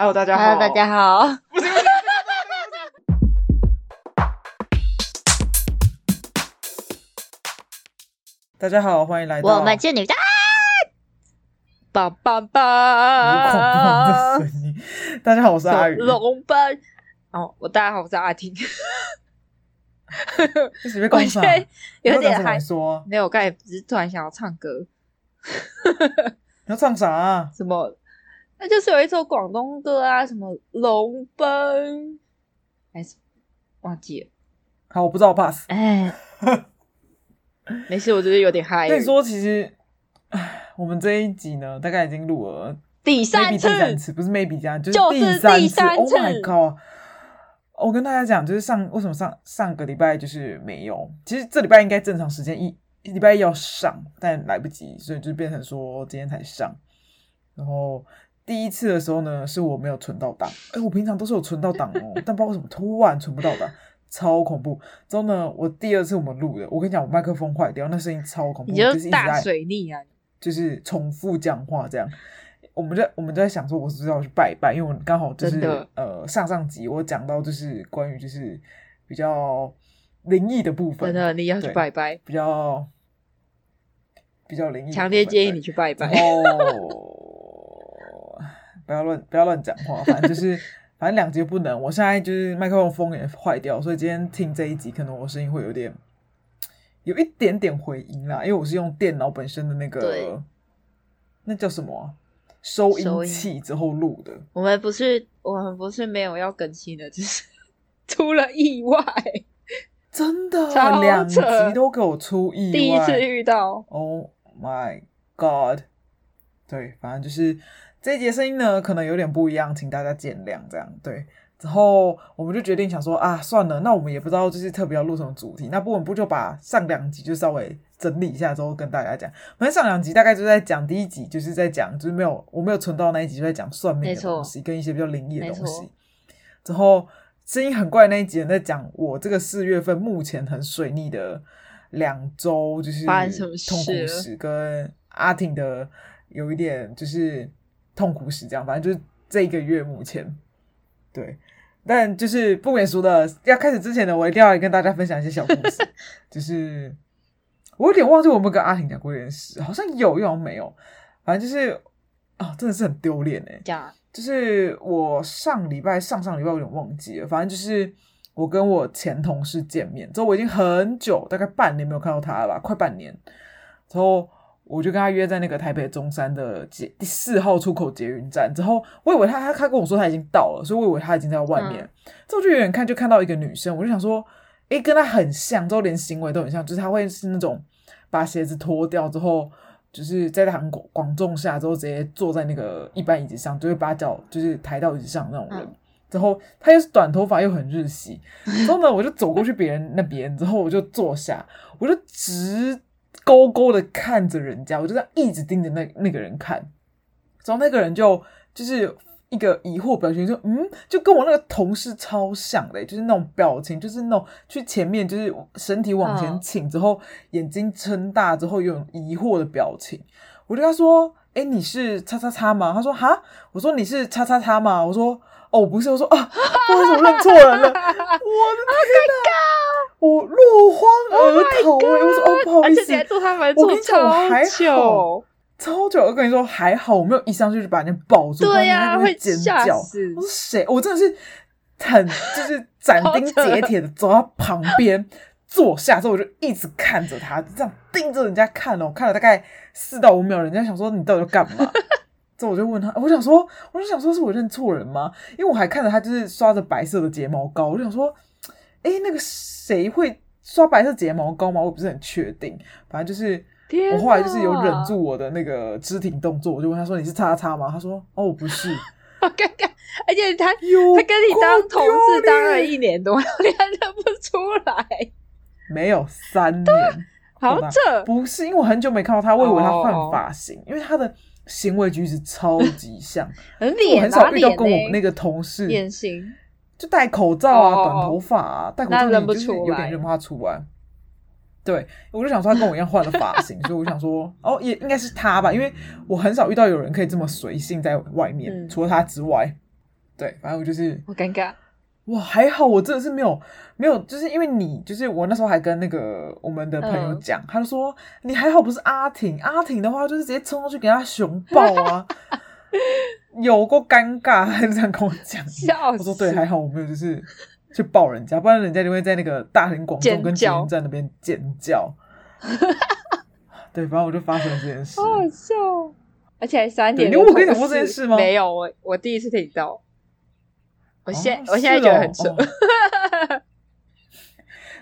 Hello，大家好。Hello，大家好。大家好，欢迎来到我们是女的。棒棒棒！恐怖的声音。大家好，我是阿宇。龙班。哦，我大家好，我是阿婷。你准备讲啥？有点害羞。没有，我刚才只是突然想要唱歌。你要唱啥啊？什么？那就是有一首广东歌啊，什么龙奔，还是忘记了？好，我不知道，我 pass。哎，没事，我觉得有点嗨。所以说，其实，我们这一集呢，大概已经录了第三次，第三次不是 maybe 这样，就是第三次。三次 Oh my god！我跟大家讲，就是上为什么上上个礼拜就是没有，其实这礼拜应该正常时间一礼拜一要上，但来不及，所以就变成说今天才上，然后。第一次的时候呢，是我没有存到档。哎，我平常都是有存到档哦，但不知道为什么突然存不到档，超恐怖。之后呢，我第二次我们录的，我跟你讲，我麦克风坏掉，那声音超恐怖，就是大水逆啊，就是重复讲话这样。我们在我们在想说，我是不是要去拜一拜？因为我刚好就是呃上上集我讲到就是关于就是比较灵异的部分，真的你要去拜一拜，比较比较灵异，强烈建议你去拜一拜。不要乱不要乱讲话，反正就是反正两集不能。我现在就是麦克风风也坏掉，所以今天听这一集，可能我声音会有点有一点点回音啦，因为我是用电脑本身的那个那叫什么、啊、收音器之后录的。我们不是我们不是没有要更新的，就是 出了意外，真的两集都给我出意外，第一次遇到。Oh my god！对，反正就是。这一节声音呢，可能有点不一样，请大家见谅。这样对，之后我们就决定想说啊，算了，那我们也不知道就是特别要录什么主题，那不我们不就把上两集就稍微整理一下之后跟大家讲。反正上两集大概就在讲第一集，就是在讲就是没有我没有存到那一集，就在讲算命的东西跟一些比较灵异的东西。之后声音很怪的那一集在讲我这个四月份目前很水逆的两周，就是痛苦史跟阿婷的有一点就是。痛苦史这样，反正就是这一个月目前，对，但就是不免俗的，要开始之前呢，我一定要跟大家分享一些小故事。就是我有点忘记我们跟阿婷讲过一件事，好像有，又好像没有。反正就是啊、哦，真的是很丢脸哎。这样，就是我上礼拜、上上礼拜有点忘记了。反正就是我跟我前同事见面之后，我已经很久，大概半年没有看到他了吧，快半年之后。我就跟他约在那个台北中山的捷第四号出口捷运站，之后我以为他他他跟我说他已经到了，所以我以为他已经在外面。之后就远远看就看到一个女生，我就想说，诶，跟他很像，之后连行为都很像，就是他会是那种把鞋子脱掉之后，就是在他很广广众下之后直接坐在那个一般椅子上，就会把脚就是抬到椅子上那种人。之后他又是短头发又很日系，之后呢我就走过去别人那边，之后我就坐下，我就直。勾勾的看着人家，我就这样一直盯着那那个人看，然后那个人就就是一个疑惑表情，说：“嗯，就跟我那个同事超像的，就是那种表情，就是那种去前面，就是身体往前倾之后，眼睛撑大之后有疑惑的表情。”我就跟他说：“哎，你是叉叉叉吗？”他说：“哈。”我说：“你是叉叉叉吗？”我说：“哦，不是。”我说：“啊，我怎么认错人了？” 我的天哪！我落荒而逃，欸，我说哦，不好意思，我跟你讲，我还好，超久。我跟你说还好，我没有一上去就把人家抱住，对呀，会尖叫。我说谁？我真的是很就是斩钉截铁的走到旁边坐下之后，我就一直看着他，这样盯着人家看哦，看了大概四到五秒，人家想说你到底要干嘛？之后我就问他，我想说，我就想说是我认错人吗？因为我还看着他就是刷着白色的睫毛膏，我就想说。哎，那个谁会刷白色睫毛膏吗？我不是很确定。反正就是，我后来就是有忍住我的那个肢体动作，我就问他说：“你是叉叉吗？”他说：“哦，不是。”好尴尬，而且他他跟你当同事当了一年多，你还认不出来？没有三年，好扯！不是，因为我很久没看到他，我以为他换发型，哦、因为他的行为举止超级像，很脸我很少遇到跟我们那个同事脸型。就戴口罩啊，oh, 短头发啊，戴口罩你就是有点认不出来。对，我就想说他跟我一样换了发型，所以我想说，哦，也应该是他吧，因为我很少遇到有人可以这么随性在外面，嗯、除了他之外。对，反正我就是好尴尬。哇，还好我真的是没有没有，就是因为你，就是我那时候还跟那个我们的朋友讲，嗯、他就说你还好不是阿婷，阿婷的话就是直接冲过去给他熊抱啊，有够尴尬，他就这样跟我讲。笑死我说对，还好我没有就是去抱人家，不然人家就会在那个大庭广众跟捷运站那边尖叫。对，反正我就发生了这件事，好好笑，而且还三点。因为我跟你讲过这件事吗？没有，我我第一次听到。我现、哦、我现在觉得很扯，哦、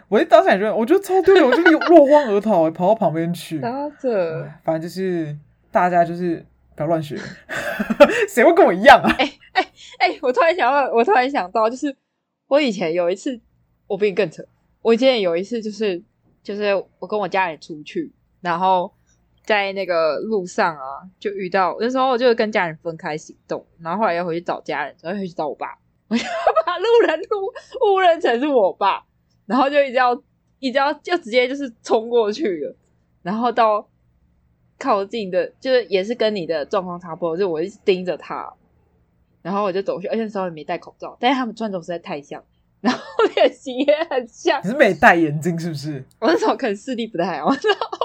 我一当时觉得，我觉得超丢脸，我就落荒而逃，跑到旁边去。打着，反正就是大家就是不要乱学，谁会跟我一样啊？哎哎哎！我突然想到，我突然想到，就是我以前有一次，我比你更扯。我以前有一次，就是就是我跟我家人出去，然后在那个路上啊，就遇到那时候，我就跟家人分开行动，然后后来要回去找家人，然后回去找我爸。我就把路人误误认成是我爸，然后就一直要一直要就直接就是冲过去了，然后到靠近的，就是也是跟你的状况差不多，就我一直盯着他，然后我就走去，而且那时候也没戴口罩，但是他们穿着实在太像，然后脸型也很像。你是没戴眼镜是不是？我那时候可能视力不太好，然后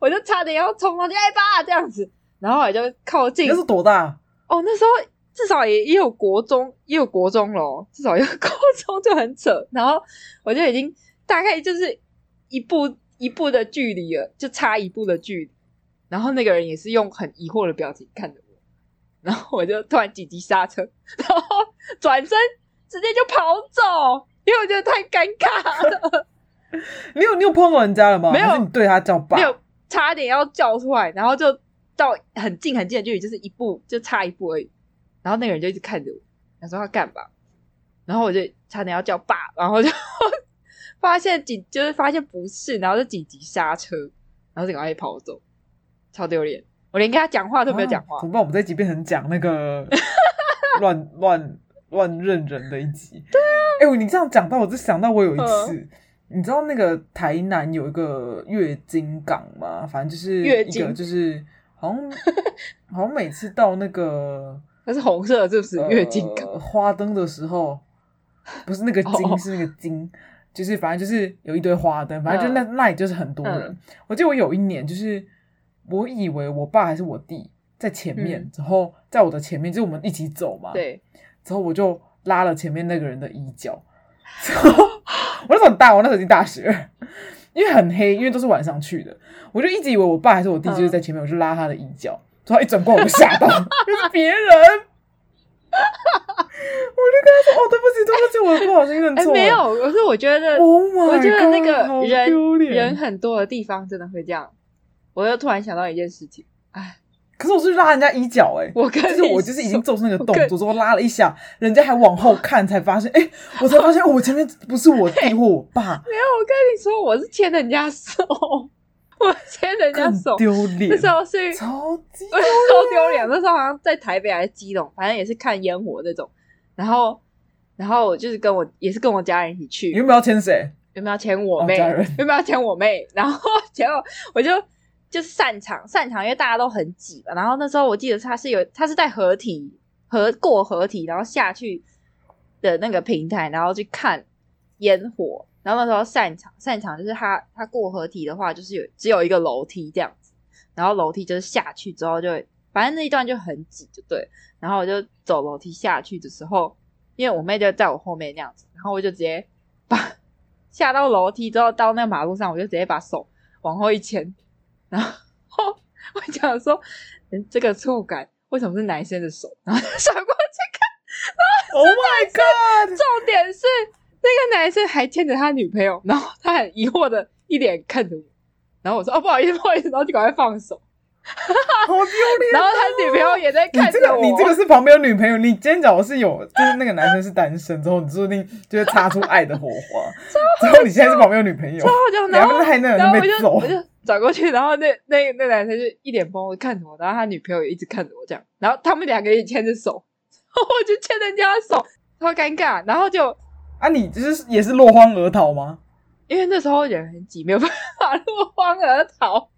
我就差点要冲过去，哎爸这样子，然后我就靠近。那是多大？哦，那时候。至少也也有国中，也有国中咯，至少有国中就很扯。然后我就已经大概就是一步一步的距离了，就差一步的距离。然后那个人也是用很疑惑的表情看着我，然后我就突然紧急刹车，然后转身直接就跑走，因为我觉得太尴尬了。你有你有碰到人家了吗？没有，你对他叫爸，没有，差点要叫出来，然后就到很近很近的距离，就是一步就差一步而已。然后那个人就一直看着我，他说他干嘛？然后我就差点要叫爸，然后就 发现紧，就是发现不是，然后就紧急刹车，然后就赶快跑走，超丢脸！我连跟他讲话都没有讲话。怎么办？我们这集变成讲那个 乱乱乱认人的一集。对啊，哎、欸，你这样讲到，我就想到我有一次，嗯、你知道那个台南有一个月经港吗？反正就是一个，就是好像 好像每次到那个。它是红色的，是不是月经港？呃、花灯的时候，不是那个金，是那个金，就是反正就是有一堆花灯，反正就那、嗯、那里就是很多人。嗯、我记得我有一年，就是我以为我爸还是我弟在前面，嗯、之后在我的前面，就是我们一起走嘛。对。之后我就拉了前面那个人的衣角，我那时候很大，我那时候已经大学，因为很黑，因为都是晚上去的，我就一直以为我爸还是我弟，就是在前面，嗯、我就拉他的衣角。然后一整过，我就吓到，就是别人。我就跟他说：“哦，对不起，对不起，我不小心认错了。”欸，没有，可是我觉得，Oh my God, 我觉得那个人人很多的地方真的会这样。我又突然想到一件事情，哎，可是我是拉人家衣角，哎，我就是我就是已经做出那个动作之后拉了一下，人家还往后看，才发现，哎，我才发现我前面不是我弟或我爸。没有，我跟你说，我是牵人家手。我牵人家手，丢脸。那时候是超级 超丢脸。那时候好像在台北还是基隆，反正也是看烟火那种。然后，然后我就是跟我也是跟我家人一起去。有没有要牵谁？有没有牵我妹？有没有要牵我妹？然后 结果我就就是散场，散场，因为大家都很挤嘛。然后那时候我记得他是有，他是在合体合过合体，然后下去的那个平台，然后去看烟火。然后那时候散场，散场就是他他过河体的话，就是有只有一个楼梯这样子，然后楼梯就是下去之后就反正那一段就很挤，就对。然后我就走楼梯下去的时候，因为我妹就在我后面那样子，然后我就直接把下到楼梯之后到那个马路上，我就直接把手往后一牵，然后我讲说，嗯，这个触感为什么是男生的手？然后甩过去看，然后 Oh my God！重点是。那个男生还牵着他女朋友，然后他很疑惑的一脸看着我，然后我说：“哦，不好意思，不好意思。”然后就赶快放手，好丢脸。然后他女朋友也在看着我。你这个，你这个是旁边有女朋友。你今天讲的是有，就是那个男生是单身之后，你说不定就会擦出爱的火花。之后你现在是旁边有女朋友，然后还那个人被揍，我就转过去，然后那那那男生就一脸懵的看着我，然后他女朋友也一直看着我这样，然后他们两个也牵着手，然 后我就牵人家的手，超尴尬，然后就。啊，你就是也是落荒而逃吗？因为那时候人很挤，没有办法落荒而逃。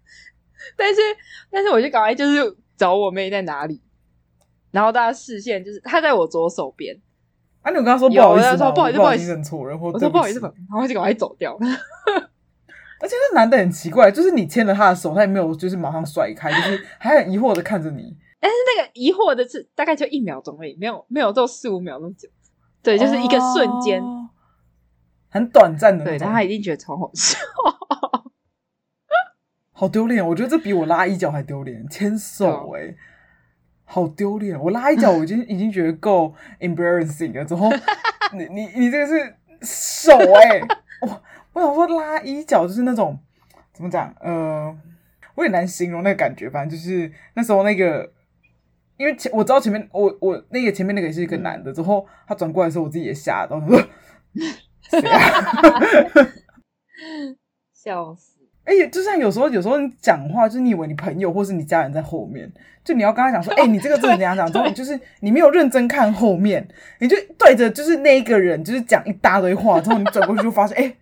但是，但是我就赶快就是找我妹在哪里，然后大家视线就是她在我左手边，啊，你有跟她说不好意思说不好意思，不好意思，认错人，或我说不好意思，然后就赶快走掉。而且那男的很奇怪，就是你牵了他的手，他也没有就是马上甩开，就是还很疑惑的看着你。但是那个疑惑的是大概就一秒钟而已，没有没有，就四五秒那么久。对，就是一个瞬间，哦、很短暂的。对，但他一定觉得超好笑，好丢脸。我觉得这比我拉衣角还丢脸，牵手哎、欸，好丢脸。我拉衣角我已经 已经觉得够 embarrassing 了，之后你你你这个是手哎、欸，我我想说拉衣角就是那种怎么讲？呃，我也难形容那个感觉，反正就是那时候那个。因为前我知道前面我我那个前面那个也是一个男的，之后他转过来的时候，我自己也吓到，谁啊？笑死！哎、欸，就像有时候有时候你讲话，就是你以为你朋友或是你家人在后面，就你要跟他讲说，哎、欸，你这个字怎样讲？之后就是你没有认真看后面，你就对着就是那一个人，就是讲一大堆话，之后你转过去就发现，哎、欸。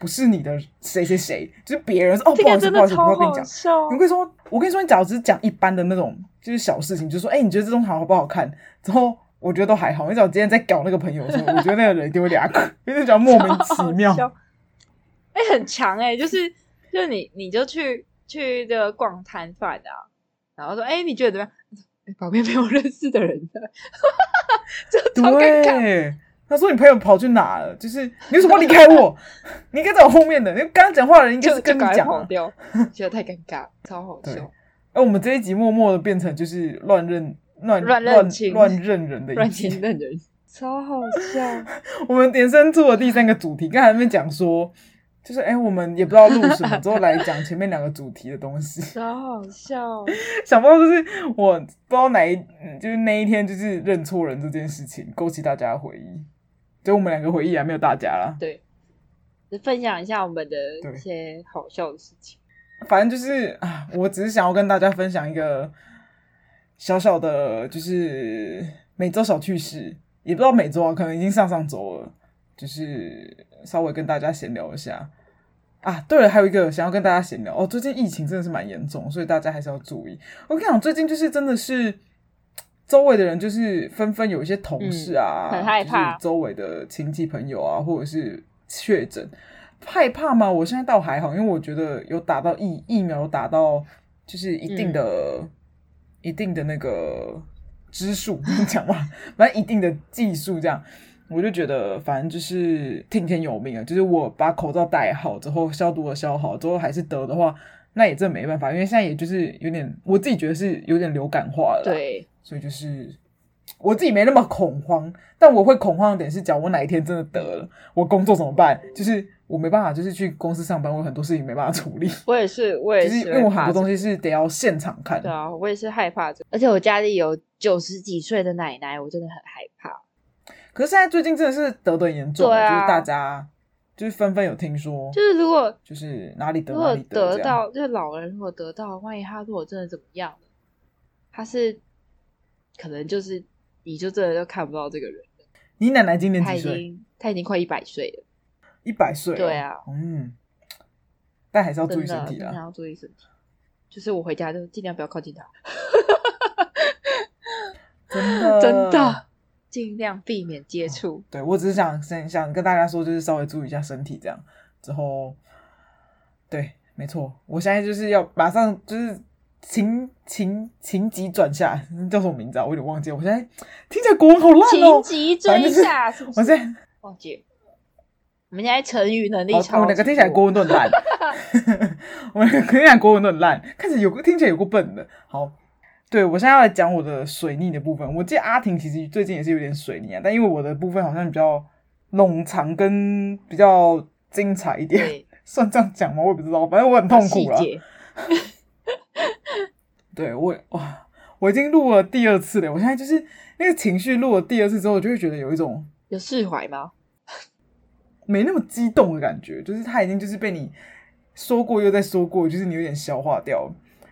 不是你的谁谁谁，就是别人哦，不好意思，不好意思，不要跟你讲。你会说，我跟你说，你假如只是讲一般的那种，就是小事情，就是说，哎、欸，你觉得这种好不好看？之后我觉得都还好。你只要今天在搞那个朋友的时候，我觉得那个人丢两个，因为讲莫名其妙。哎、欸，很强哎、欸，就是就是你你就去去这个逛摊贩啊，然后说，哎、欸，你觉得怎么样？欸、旁边没有认识的人的，就超尴尬。他说：“你朋友跑去哪了？就是你为什么离开我？你应该在我后面的。你刚刚讲话的人应该是跟你讲、啊，觉得太尴尬，超好笑。哎、啊，我们这一集默默的变成就是乱认、乱乱认、乱认人的一集，乱认人，超好笑。我们延伸出了第三个主题，刚才那边讲说，就是哎、欸，我们也不知道录什么，之后来讲前面两个主题的东西，超好笑。想不到就是我不知道哪一，就是那一天就是认错人这件事情，勾起大家的回忆。”就我们两个回忆啊，没有大家了。对，分享一下我们的一些好笑的事情。反正就是啊，我只是想要跟大家分享一个小小的，就是每周小趣事，也不知道每周啊，可能已经上上周了。就是稍微跟大家闲聊一下啊。对了，还有一个想要跟大家闲聊哦，最近疫情真的是蛮严重，所以大家还是要注意。我跟你讲，最近就是真的是。周围的人就是纷纷有一些同事啊，嗯、很害怕。就是周围的亲戚朋友啊，或者是确诊，害怕吗？我现在倒还好，因为我觉得有打到疫疫苗，有打到就是一定的、嗯、一定的那个支数，你讲嘛，反正一定的技术这样，我就觉得反正就是听天由命啊。就是我把口罩戴好之后，消毒的消好之后，还是得的话，那也真没办法，因为现在也就是有点，我自己觉得是有点流感化了。对。所以就是我自己没那么恐慌，但我会恐慌的点是，假如我哪一天真的得了，我工作怎么办？就是我没办法，就是去公司上班，我有很多事情没办法处理。我也是，我也是，因为我很多东西是得要现场看。对啊，我也是害怕这个，而且我家里有九十几岁的奶奶，我真的很害怕。可是现在最近真的是得的严重，啊，就是大家就是纷纷有听说，就是如果就是哪里得哪里得，得到，就是老人如果得到，万一他如果真的怎么样，他是。可能就是你就真的就看不到这个人。你奶奶今年几岁？他已经他已经快一百岁了。一百岁？对啊，嗯。但还是要注意身体啊，要注意身体。就是我回家就尽量不要靠近他。真的 真的尽量避免接触。对，我只是想想想跟大家说，就是稍微注意一下身体，这样之后，对，没错，我现在就是要马上就是。情情情急转下，叫什么名字啊？我有点忘记了。我现在听起来国文好烂哦。情急转下？我现在忘记。我们现在成语能力超强。我两个听起来国文都很烂。我们两个听起来国文都很烂，看起来有个听起来有个笨的。好，对，我现在要来讲我的水逆的部分。我记得阿婷其实最近也是有点水逆啊，但因为我的部分好像比较冗长跟比较精彩一点，算这样讲吗？我也不知道，反正我很痛苦了。对我哇，我已经录了第二次了。我现在就是那个情绪录了第二次之后，我就会觉得有一种有释怀吗？没那么激动的感觉，就是他已经就是被你说过又再说过，就是你有点消化掉。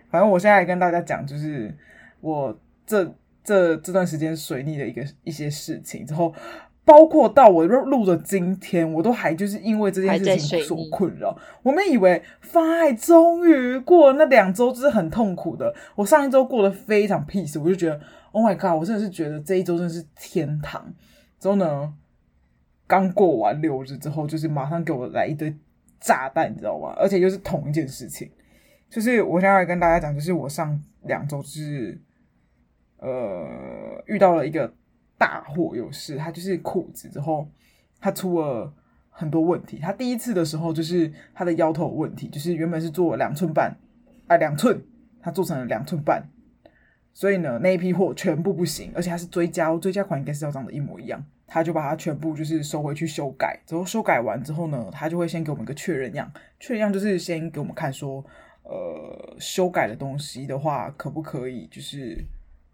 反正我现在跟大家讲，就是我这这这段时间水逆的一个一些事情之后。包括到我录的今天，我都还就是因为这件事情所困扰。我们以为发爱终于过了那两周，就是很痛苦的。我上一周过得非常 peace，我就觉得 Oh my god，我真的是觉得这一周真的是天堂。之后呢，刚过完六日之后，就是马上给我来一堆炸弹，你知道吗？而且又是同一件事情，就是我现在跟大家讲，就是我上两周就是呃遇到了一个大货有事，他就是裤子之后他出了很多问题。他第一次的时候就是他的腰头有问题，就是原本是做两寸半，啊两寸，他做成了两寸半。所以呢，那一批货全部不行，而且还是追加，追加款应该是要长得一模一样。他就把它全部就是收回去修改，之后修改完之后呢，他就会先给我们一个确认样，确认样就是先给我们看说，呃，修改的东西的话可不可以就是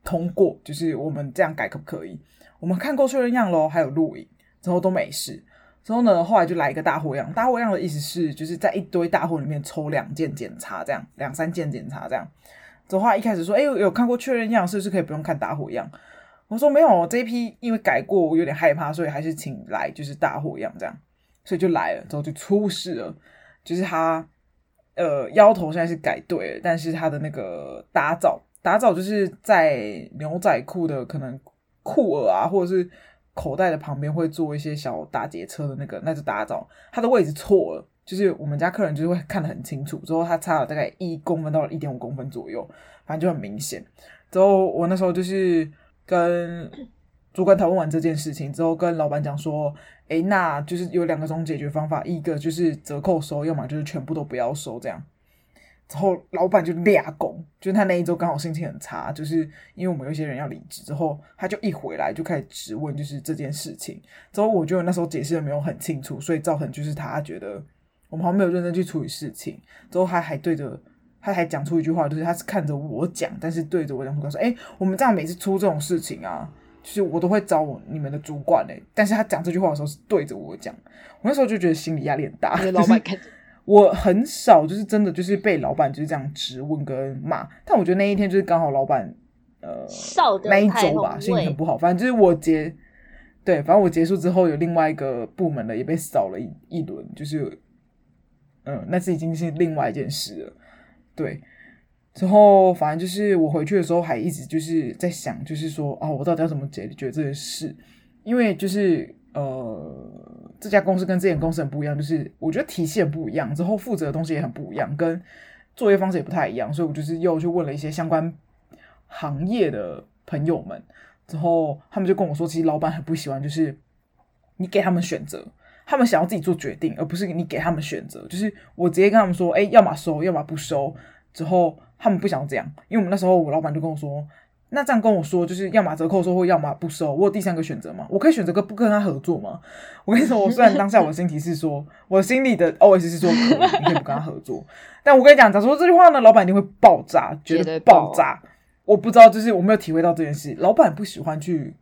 通过，就是我们这样改可不可以？我们看过确认样咯，还有录影之后都没事。之后呢，后来就来一个大货样，大货样的意思是就是在一堆大货里面抽两件检查，这样两三件检查这样。的话一开始说，哎、欸，有看过确认样，是不是可以不用看大货样？我说没有，这一批因为改过，我有点害怕，所以还是请来就是大货一样这样，所以就来了，之后就出事了，就是他呃腰头现在是改对了，但是他的那个打藻打藻就是在牛仔裤的可能裤耳啊，或者是口袋的旁边会做一些小打结车的那个，那就打藻，它的位置错了。就是我们家客人就是会看得很清楚，之后他差了大概一公分到一点五公分左右，反正就很明显。之后我那时候就是跟主管讨论完这件事情之后，跟老板讲说，哎，那就是有两个种解决方法，一个就是折扣收，要么就是全部都不要收这样。之后老板就俩拱，就是他那一周刚好心情很差，就是因为我们有些人要离职，之后他就一回来就开始质问，就是这件事情。之后我觉得那时候解释的没有很清楚，所以造成就是他觉得。我们好像没有认真去处理事情，之后他还对着他还讲出一句话，就是他是看着我讲，但是对着我讲，他说：“哎，我们这样每次出这种事情啊，就是我都会找你们的主管哎。”但是他讲这句话的时候是对着我讲，我那时候就觉得心理压力很大。老板看着我很少，就是真的就是被老板就是这样质问跟骂，但我觉得那一天就是刚好老板呃那一周吧，心情很不好。反正就是我结对，反正我结束之后，有另外一个部门的也被扫了一一轮，就是。嗯，那是已经是另外一件事了，对。之后反正就是我回去的时候还一直就是在想，就是说哦，我到底要怎么解决这件事？因为就是呃，这家公司跟之前公司很不一样，就是我觉得体系很不一样，之后负责的东西也很不一样，跟作业方式也不太一样，所以我就是又去问了一些相关行业的朋友们，之后他们就跟我说，其实老板很不喜欢，就是你给他们选择。他们想要自己做决定，而不是你给他们选择。就是我直接跟他们说，哎、欸，要么收，要么不收。之后他们不想这样，因为我们那时候我老板就跟我说，那这样跟我说，就是要么折扣收，或要么不收。我有第三个选择吗？我可以选择个不跟他合作吗？我跟你说，我虽然当下我的心里是说，我心里的 OS 是说可以，你可以不跟他合作。但我跟你讲，假如说这句话呢，老板一定会爆炸，觉得爆炸。我不知道，就是我没有体会到这件事，老板不喜欢去。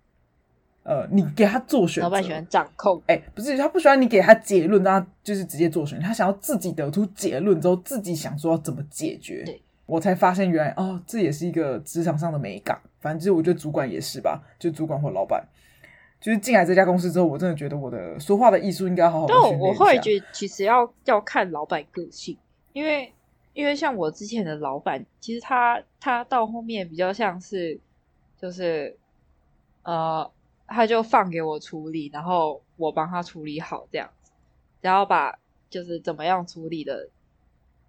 呃，你给他做选择，老板喜欢掌控。哎、欸，不是，他不喜欢你给他结论，让他就是直接做选择。他想要自己得出结论之后，自己想说要怎么解决。对，我才发现原来哦，这也是一个职场上的美感。反正就是我觉得主管也是吧，就主管或老板，就是进来这家公司之后，我真的觉得我的说话的艺术应该好好。但我后来觉得，其实要要看老板个性，因为因为像我之前的老板，其实他他到后面比较像是就是呃。他就放给我处理，然后我帮他处理好这样子，然后把就是怎么样处理的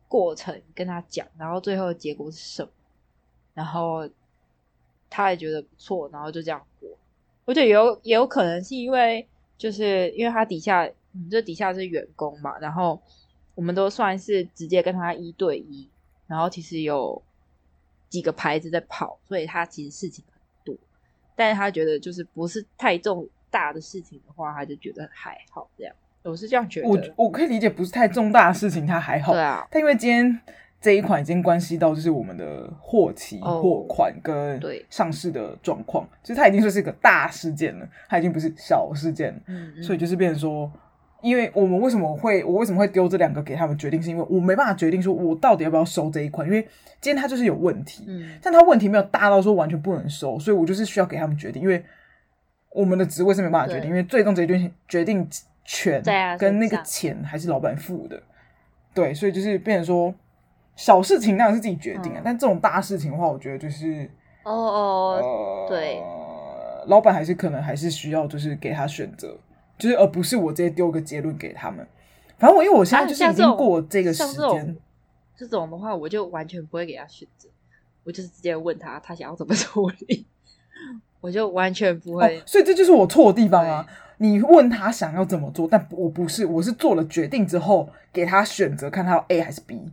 过程跟他讲，然后最后结果是什么，然后他也觉得不错，然后就这样过。我觉得有也有可能是因为就是因为他底下，嗯，这底下是员工嘛，然后我们都算是直接跟他一对一，然后其实有几个牌子在跑，所以他其实事情。但是他觉得就是不是太重大的事情的话，他就觉得还好这样。我是这样觉得。我我可以理解不是太重大的事情，他还好。对啊。但因为今天这一款已经关系到就是我们的货期、货款跟上市的状况，其实它已经说是一个大事件了，它已经不是小事件了。嗯嗯。所以就是变成说。因为我们为什么会我为什么会丢这两个给他们决定，是因为我没办法决定说我到底要不要收这一款，因为今天他就是有问题，嗯，但他问题没有大到说完全不能收，所以我就是需要给他们决定，因为我们的职位是没办法决定，因为最终决定决定权跟那个钱还是老板付的，对，所以就是变成说小事情当然是自己决定啊，但这种大事情的话，我觉得就是哦哦，对。老板还是可能还是需要就是给他选择，就是而不是我直接丢个结论给他们。反正我因为我现在就是已经过这个时间，这种的话我就完全不会给他选择，我就是直接问他他想要怎么处理，我就完全不会。哦，所以这就是我错的地方啊！你问他想要怎么做，但我不是，我是做了决定之后给他选择，看他要 A 还是 B。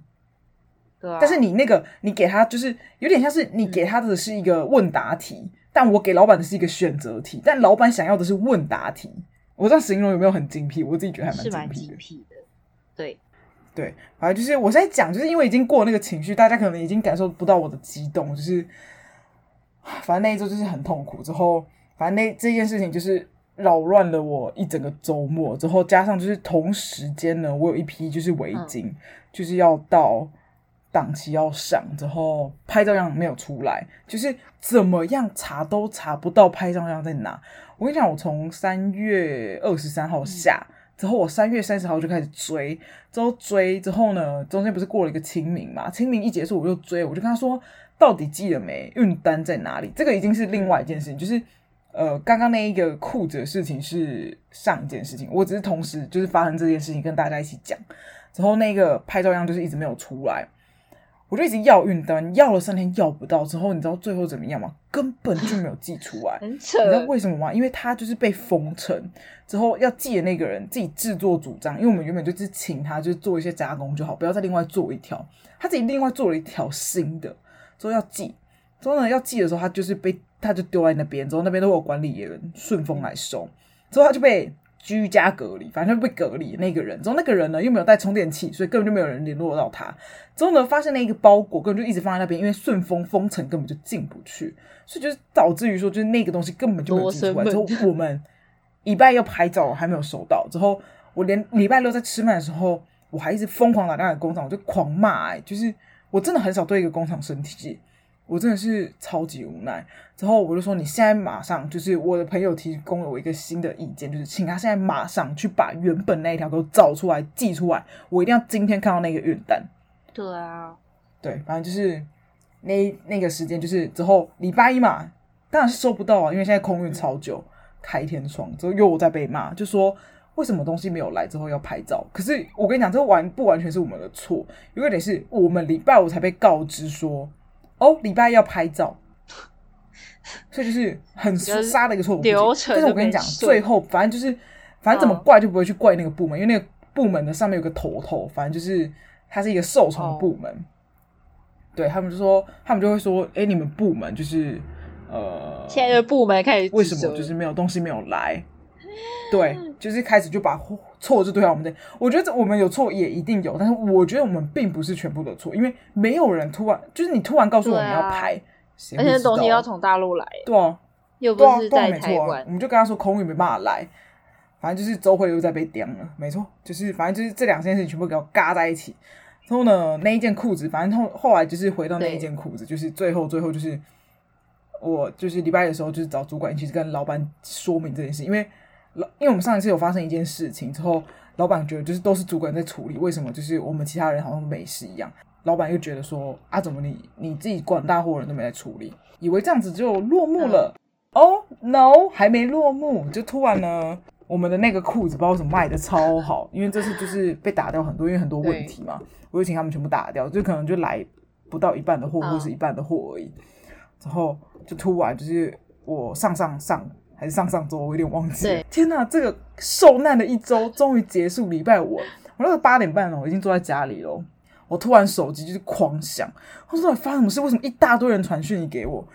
对啊。但是你那个，你给他就是有点像是你给他的是一个问答题，嗯、但我给老板的是一个选择题，但老板想要的是问答题。我知道形容有没有很精辟？我自己觉得还蛮精辟的。是蛮精辟的。对对，反正就是我现在讲，就是因为已经过那个情绪，大家可能已经感受不到我的激动，就是反正那一周就是很痛苦。之后，反正那这件事情就是。扰乱了我一整个周末，之后加上就是同时间呢，我有一批就是围巾，嗯、就是要到档期要上，之后拍照样没有出来，就是怎么样查都查不到拍照样在哪。我跟你讲，我从三月二十三号下，嗯、之后我三月三十号就开始追，之后追之后呢，中间不是过了一个清明嘛？清明一结束我就追，我就跟他说到底寄了没？运单在哪里？这个已经是另外一件事情，就是。呃，刚刚那一个裤子的事情是上一件事情，我只是同时就是发生这件事情跟大家一起讲，之后那个拍照样就是一直没有出来，我就一直要运单，要了三天要不到，之后你知道最后怎么样吗？根本就没有寄出来，很扯。你知道为什么吗？因为他就是被封城之后要寄的那个人自己自作主张，因为我们原本就是请他就是做一些加工就好，不要再另外做一条，他自己另外做了一条新的，之后要寄，之后呢要寄的时候他就是被。他就丢在那边，之后那边都有管理员顺丰来收，之后他就被居家隔离，反正就被隔离那个人。之后那个人呢又没有带充电器，所以根本就没有人联络到他。之后呢发现那一个包裹根本就一直放在那边，因为顺丰封城根本就进不去，所以就是导致于说就是那个东西根本就没有寄出来。之后我们礼拜要拍照还没有收到，之后我连礼拜六在吃饭的时候，我还一直疯狂打电话给工厂，我就狂骂哎，就是我真的很少对一个工厂生气。我真的是超级无奈，之后我就说，你现在马上就是我的朋友提供了我一个新的意见，就是请他现在马上去把原本那一条给我找出来寄出来，我一定要今天看到那个运单。对啊，对，反正就是那那个时间就是之后礼拜一嘛，当然是收不到啊，因为现在空运超久，开天窗之后又在被骂，就说为什么东西没有来之后要拍照？可是我跟你讲，这完不完全是我们的错，有点是我们礼拜五才被告知说。哦，礼拜要拍照，所以就是很杀的一个错误流程。但是我跟你讲，最后反正就是，反正怎么怪就不会去怪那个部门，哦、因为那个部门的上面有个头头，反正就是他是一个受宠部门。哦、对他们就说，他们就会说，哎，你们部门就是呃，现在的部门开始为什么就是没有东西没有来？对，就是开始就把错就对啊我们这，我觉得我们有错也一定有，但是我觉得我们并不是全部的错，因为没有人突然就是你突然告诉我们要拍，啊、而且东西要从大陆来，对啊，又不是在台湾、啊啊，我们就跟他说空运没办法来，反正就是周慧又在被刁了，没错，就是反正就是这两件事情全部给我嘎在一起，然后呢，那一件裤子，反正后后来就是回到那一件裤子，就是最后最后就是我就是礼拜的时候就是找主管一起跟老板说明这件事，因为。因为我们上一次有发生一件事情之后，老板觉得就是都是主管在处理，为什么就是我们其他人好像没事一样？老板又觉得说啊，怎么你你自己管大货人都没来处理，以为这样子就落幕了。哦、oh, no，还没落幕，就突然呢，我们的那个裤子不知道为什么卖的超好，因为这次就是被打掉很多，因为很多问题嘛，我就请他们全部打掉，就可能就来不到一半的货，或者是一半的货而已。然后就突然就是我上上上。还是上上周，我有点忘记天哪，这个受难的一周终于结束。礼拜五，我那个八点半了，我已经坐在家里了。我突然手机就是狂响，我说到底发生什么事？为什么一大堆人传讯息给我？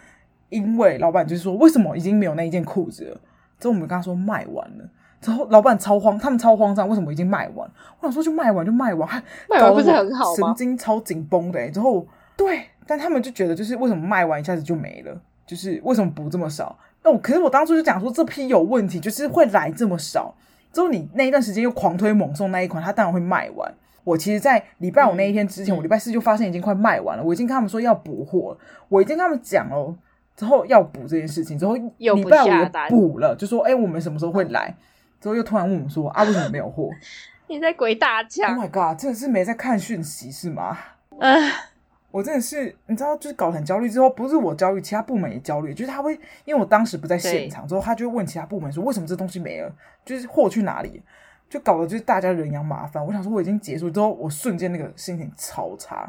因为老板就是说，为什么已经没有那一件裤子了？之后我们跟他说卖完了。之后老板超慌，他们超慌张，为什么已经卖完？我想说就卖完就卖完，还卖完不是很好吗？神经超紧绷的。之后对，但他们就觉得就是为什么卖完一下子就没了？就是为什么补这么少？那我、哦、可是我当初就讲说这批有问题，就是会来这么少。之后你那一段时间又狂推猛送那一款，它当然会卖完。我其实，在礼拜五那一天之前，嗯、我礼拜四就发现已经快卖完了。我已经跟他们说要补货，我已经跟他们讲了，之后要补这件事情。之后礼拜五又补了，就说哎、欸，我们什么时候会来？之后又突然问我们说啊，为什么没有货？你在鬼打墙？Oh my god，真的是没在看讯息是吗？嗯，我真的是，你知道，就是搞得很焦虑之后，不是我焦虑，其他部门也焦虑。就是他会，因为我当时不在现场，之后他就会问其他部门说，为什么这东西没了？就是货去哪里？就搞得就是大家人仰马翻。我想说我已经结束之后，我瞬间那个心情超差。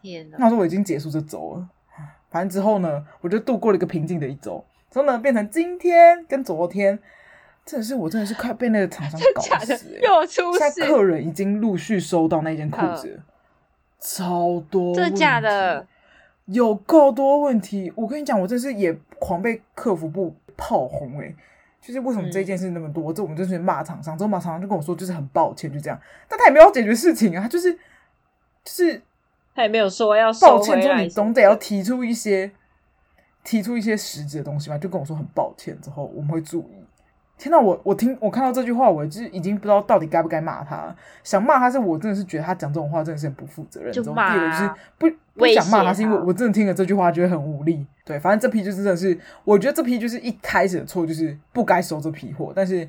天哪！那时候我已经结束就走了。反正之后呢，我就度过了一个平静的一周。之后呢，变成今天跟昨天，真的是我真的是快被那个厂商搞死，欸。又出事！现在客人已经陆续收到那件裤子。超多，真的假的？有够多问题！我跟你讲，我真是也狂被客服部炮轰哎！就是为什么这件事那么多？这、嗯、我们就是骂厂商，之后骂厂商就跟我说，就是很抱歉，就这样。但他也没有解决事情啊，他就是就是他也没有说要抱歉，之后你总得要提出一些提出一些实质的东西嘛，就跟我说很抱歉，之后我们会注意。天呐，我我听我看到这句话，我就是已经不知道到底该不该骂他。想骂他是我真的是觉得他讲这种话真的是很不负责任。就骂、啊，第二就是不不想骂他，是因为我真的听了这句话觉得很无力。对，反正这批就真的是，我觉得这批就是一开始的错，就是不该收这批货，但是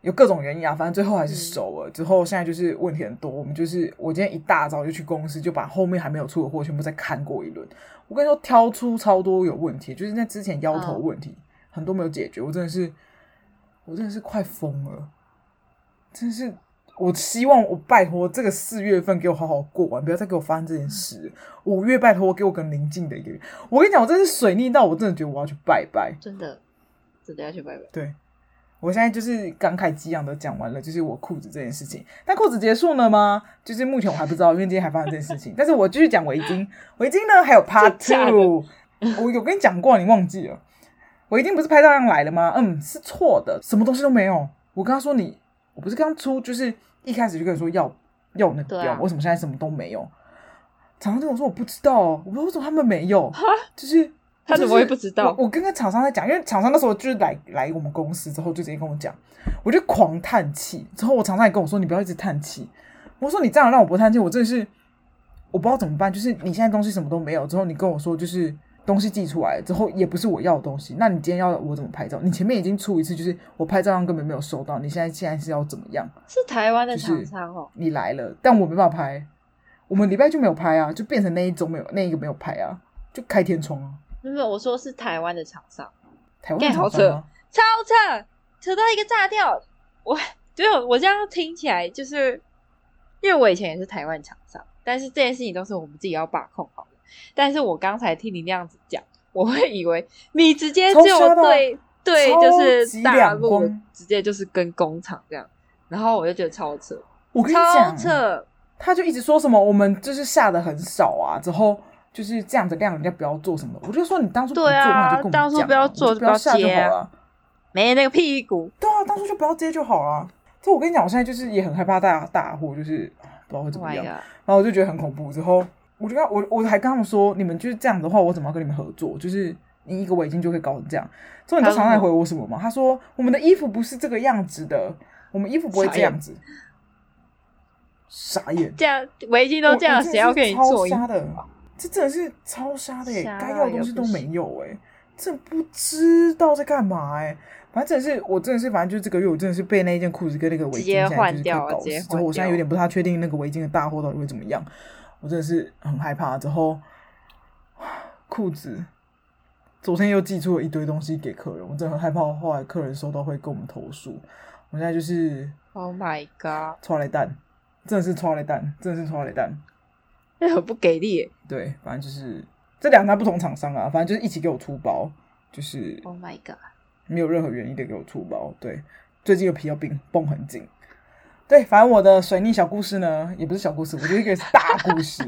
有各种原因啊，反正最后还是收了。嗯、之后现在就是问题很多，我们就是我今天一大早就去公司，就把后面还没有出的货全部再看过一轮。我跟你说，挑出超多有问题，就是那之前腰头问题、嗯、很多没有解决，我真的是。我真的是快疯了，真是，我希望我拜托这个四月份给我好好过完，不要再给我发生这件事。五月拜托给我更宁静的一个月。我跟你讲，我真是水逆到我真的觉得我要去拜拜，真的，真的要去拜拜。对，我现在就是感慨激昂的讲完了，就是我裤子这件事情。但裤子结束了吗？就是目前我还不知道，因为今天还发生这件事情。但是我继续讲围巾，围巾呢还有 Part Two，我有跟你讲过，你忘记了。我一定不是拍照样来的吗？嗯，是错的，什么东西都没有。我跟他说你，我不是刚出，就是一开始就跟你说要要那个标，为什么现在什么都没有？厂商就跟我说我不知道，我不知道为什么他们没有，就是他怎么会不知道？我，我跟个厂商在讲，因为厂商那时候就是来来我们公司之后就直接跟我讲，我就狂叹气。之后我厂商也跟我说，你不要一直叹气。我说你这样让我不叹气，我真的是我不知道怎么办。就是你现在东西什么都没有，之后你跟我说就是。东西寄出来之后也不是我要的东西，那你今天要我怎么拍照？你前面已经出一次，就是我拍照上根本没有收到，你现在现在是要怎么样？是台湾的厂商哦，你来了，但我没办法拍，我们礼拜就没有拍啊，就变成那一周没有那一个没有拍啊，就开天窗啊。没有，我说是台湾的厂商，台湾的厂商超扯，扯到一个炸掉。我对我这样听起来就是，因为我以前也是台湾厂商，但是这件事情都是我们自己要把控好。但是我刚才听你那样子讲，我会以为你直接就对对，就是大陆直接就是跟工厂这样，然后我就觉得超扯。我跟你讲，超扯，他就一直说什么我们就是下的很少啊，之后就是这样子量人家不要做什么。我就说你当初不做就跟我讲，当初不要做就不要下就好了，没那个屁股。对啊，当初就不要接就好了。这我跟你讲，我现在就是也很害怕大大货，就是不知道会怎么样，oh、然后我就觉得很恐怖。之后。我就跟我我还跟他们说，你们就是这样的话，我怎么要跟你们合作？就是你一个围巾就可以搞成这样。所以你知道常常回我什么吗？他说我们的衣服不是这个样子的，我们衣服不会这样子。傻眼！这样围巾都这样，谁要给你做？超杀的，这真的是超杀的耶！该要的东西都没有哎，这不知道在干嘛哎。反正真的是我真的是反正就是这个月我真的是被那一件裤子跟那个围巾现在就是搞死。之后我现在有点不太确定那个围巾的大货到底会怎么样。我真的是很害怕，之后裤子昨天又寄出了一堆东西给客人，我真的很害怕，后来客人收到会跟我们投诉。我现在就是，Oh my god，剉咧等，真的是剉咧等，真的是剉咧等，那很不给力。对，反正就是这两家不同厂商啊，反正就是一起给我出包，就是，Oh my god，没有任何原因的给我出包。对，最近的皮要绷绷很紧。对，反正我的水逆小故事呢，也不是小故事，我觉得一个是大故事，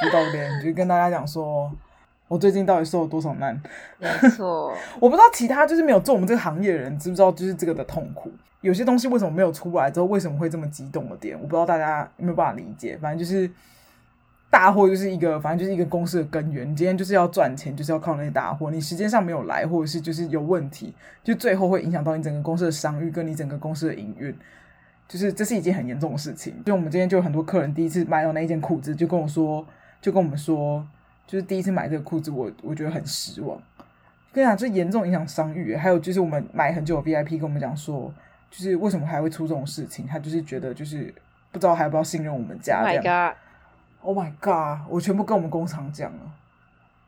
就到这边，就跟大家讲说，我最近到底受了多少难。没错，我不知道其他就是没有做我们这个行业的人知不知道，就是这个的痛苦。有些东西为什么没有出来之后，为什么会这么激动的点，我不知道大家有没有办法理解。反正就是大货就是一个，反正就是一个公司的根源。你今天就是要赚钱，就是要靠那些大货。你时间上没有来，或者是就是有问题，就最后会影响到你整个公司的商誉，跟你整个公司的营运。就是这是一件很严重的事情。就我们今天就有很多客人第一次买到那一件裤子，就跟我说，就跟我们说，就是第一次买这个裤子我，我我觉得很失望。跟你讲，这严重影响商誉。还有就是我们买很久的 VIP 跟我们讲说，就是为什么还会出这种事情？他就是觉得就是不知道还要不要信任我们家。Oh my god！Oh my god！我全部跟我们工厂讲了。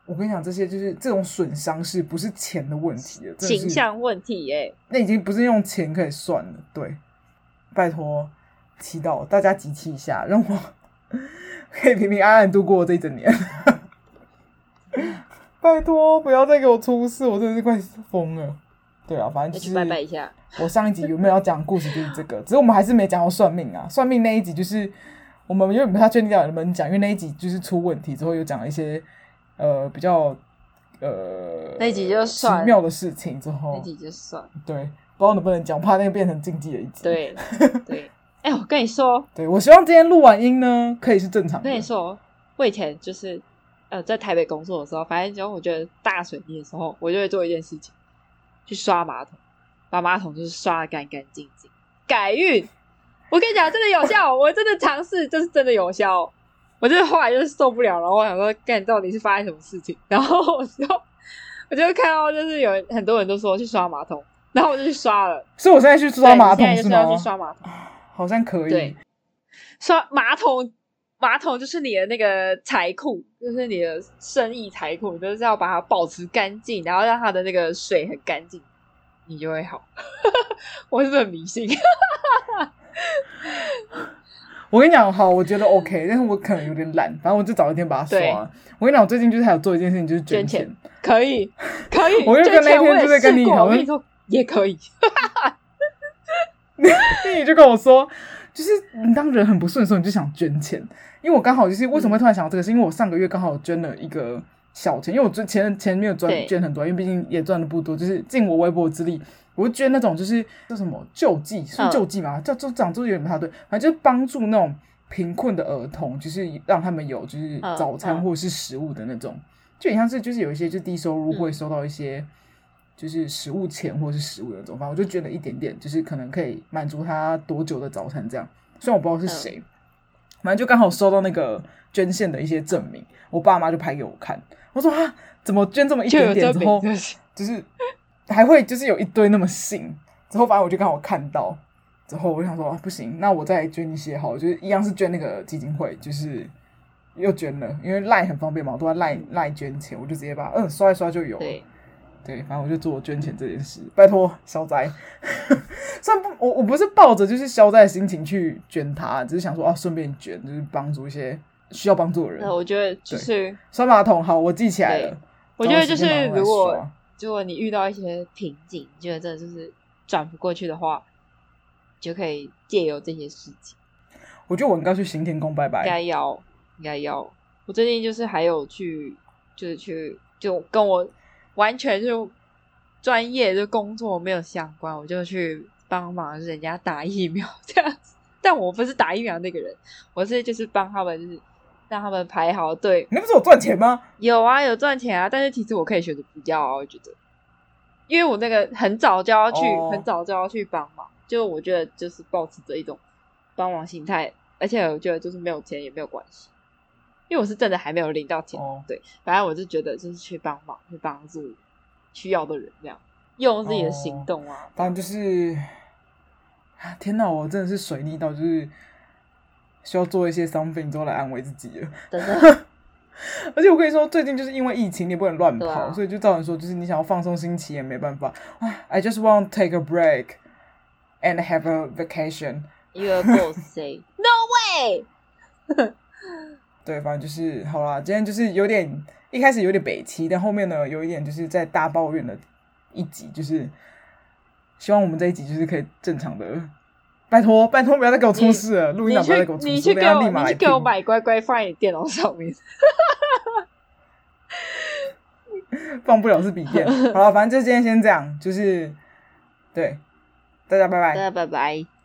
我跟你讲，这些就是这种损伤是不是钱的问题了？形象问题耶、欸。那已经不是用钱可以算了。对，拜托，祈祷大家集气一下，让我 可以平平安安度过这一整年。拜托，不要再给我出事，我真的是快疯了。对啊，反正就是拜拜一下。我上一集有没有要讲故事？就是这个，只是我们还是没讲到算命啊。算命那一集就是我们因为不太确定要能不能讲，因为那一集就是出问题之后又讲了一些呃比较呃那一集就算奇妙的事情之后，那集就算对，不知道能不能讲，怕那个变成禁忌的一集。对对，哎、欸，我跟你说，对我希望今天录完音呢可以是正常的。我跟你说，我以前就是呃在台北工作的时候，反正只要我觉得大水逆的时候，我就会做一件事情。去刷马桶，把马桶就是刷的干干净净，改运。我跟你讲，真的有效，我真的尝试，就是真的有效。我就是后来就是受不了了，我想说，干到底是发生什么事情？然后我就 我就看到，就是有很多人都说去刷马桶，然后我就去刷了。所以我现在去刷马桶是吗？去刷马桶，好像可以。对，刷马桶，马桶就是你的那个财库，就是你的生意财库，你就是要把它保持干净，然后让它的那个水很干净，你就会好。我是不是很迷信？我跟你讲，好，我觉得 OK，但是我可能有点懒，反正我就早一天把它刷。我跟你讲，我最近就是还有做一件事情，就是捐钱，捐钱可以，可以。我就跟那天就在跟你讨论，也可以。你 你就跟我说。就是你当人很不顺的时候，你就想捐钱。因为我刚好就是为什么会突然想到这个，是因为我上个月刚好捐了一个小钱，因为我前前没有赚捐很多，因为毕竟也赚的不多，就是尽我微薄之力，我就捐那种就是叫什么救济，是救济嘛，叫就长就有点不太对，反正就是帮助那种贫困的儿童，就是让他们有就是早餐或者是食物的那种，就很像是就是有一些就低收入会收到一些。就是食物钱或者是食物的那种，反正我就捐了一点点，就是可能可以满足他多久的早餐这样。虽然我不知道是谁，反正就刚好收到那个捐献的一些证明，我爸妈就拍给我看。我说啊，怎么捐这么一点点之后，就是还会就是有一堆那么信。之后反正我就刚好看到，之后我就想说啊，不行，那我再捐一些好，就是一样是捐那个基金会，就是又捐了，因为赖很方便嘛，我都在赖赖捐钱，我就直接把嗯刷一刷就有了。对，反正我就做捐钱这件事，拜托消灾。虽然不，我我不是抱着就是消灾的心情去捐它，只是想说啊，顺便捐，就是帮助一些需要帮助的人。那我觉得就是刷马桶，好，我记起来了。我觉得就是如果如果你遇到一些瓶颈，觉得真的就是转不过去的话，就可以借由这些事情。我觉得我应该去行天宫拜拜，应该要，应该要。我最近就是还有去，就是去就跟我。完全就专业就工作没有相关，我就去帮忙人家打疫苗这样子。但我不是打疫苗那个人，我是就是帮他们，就是让他们排好队。那不是有赚钱吗？有啊，有赚钱啊。但是其实我可以选择不要啊，我觉得，因为我那个很早就要去，哦、很早就要去帮忙，就我觉得就是保持着一种帮忙心态，而且我觉得就是没有钱也没有关系。因为我是真的还没有领到钱，oh. 对，反正我就觉得就是去帮忙，去帮助需要的人，这样用自己的行动啊。当然就是，天哪，我真的是水逆到就是需要做一些 something 之后来安慰自己了。真的。而且我跟你说，最近就是因为疫情，你不能乱跑，啊、所以就造成说，就是你想要放松心情也没办法。I just want to take a break and have a vacation. You are both say no way. 对，反正就是好啦。今天就是有点一开始有点北七，但后面呢有一点就是在大抱怨的一集，就是希望我们这一集就是可以正常的。拜托拜托，不要再给我出事了！录音档不要再给我出事，你去给我，立马你去给我买乖乖放在你电脑上面。放不了是笔电。好了，反正就今天先这样，就是对大家拜拜，大家拜拜。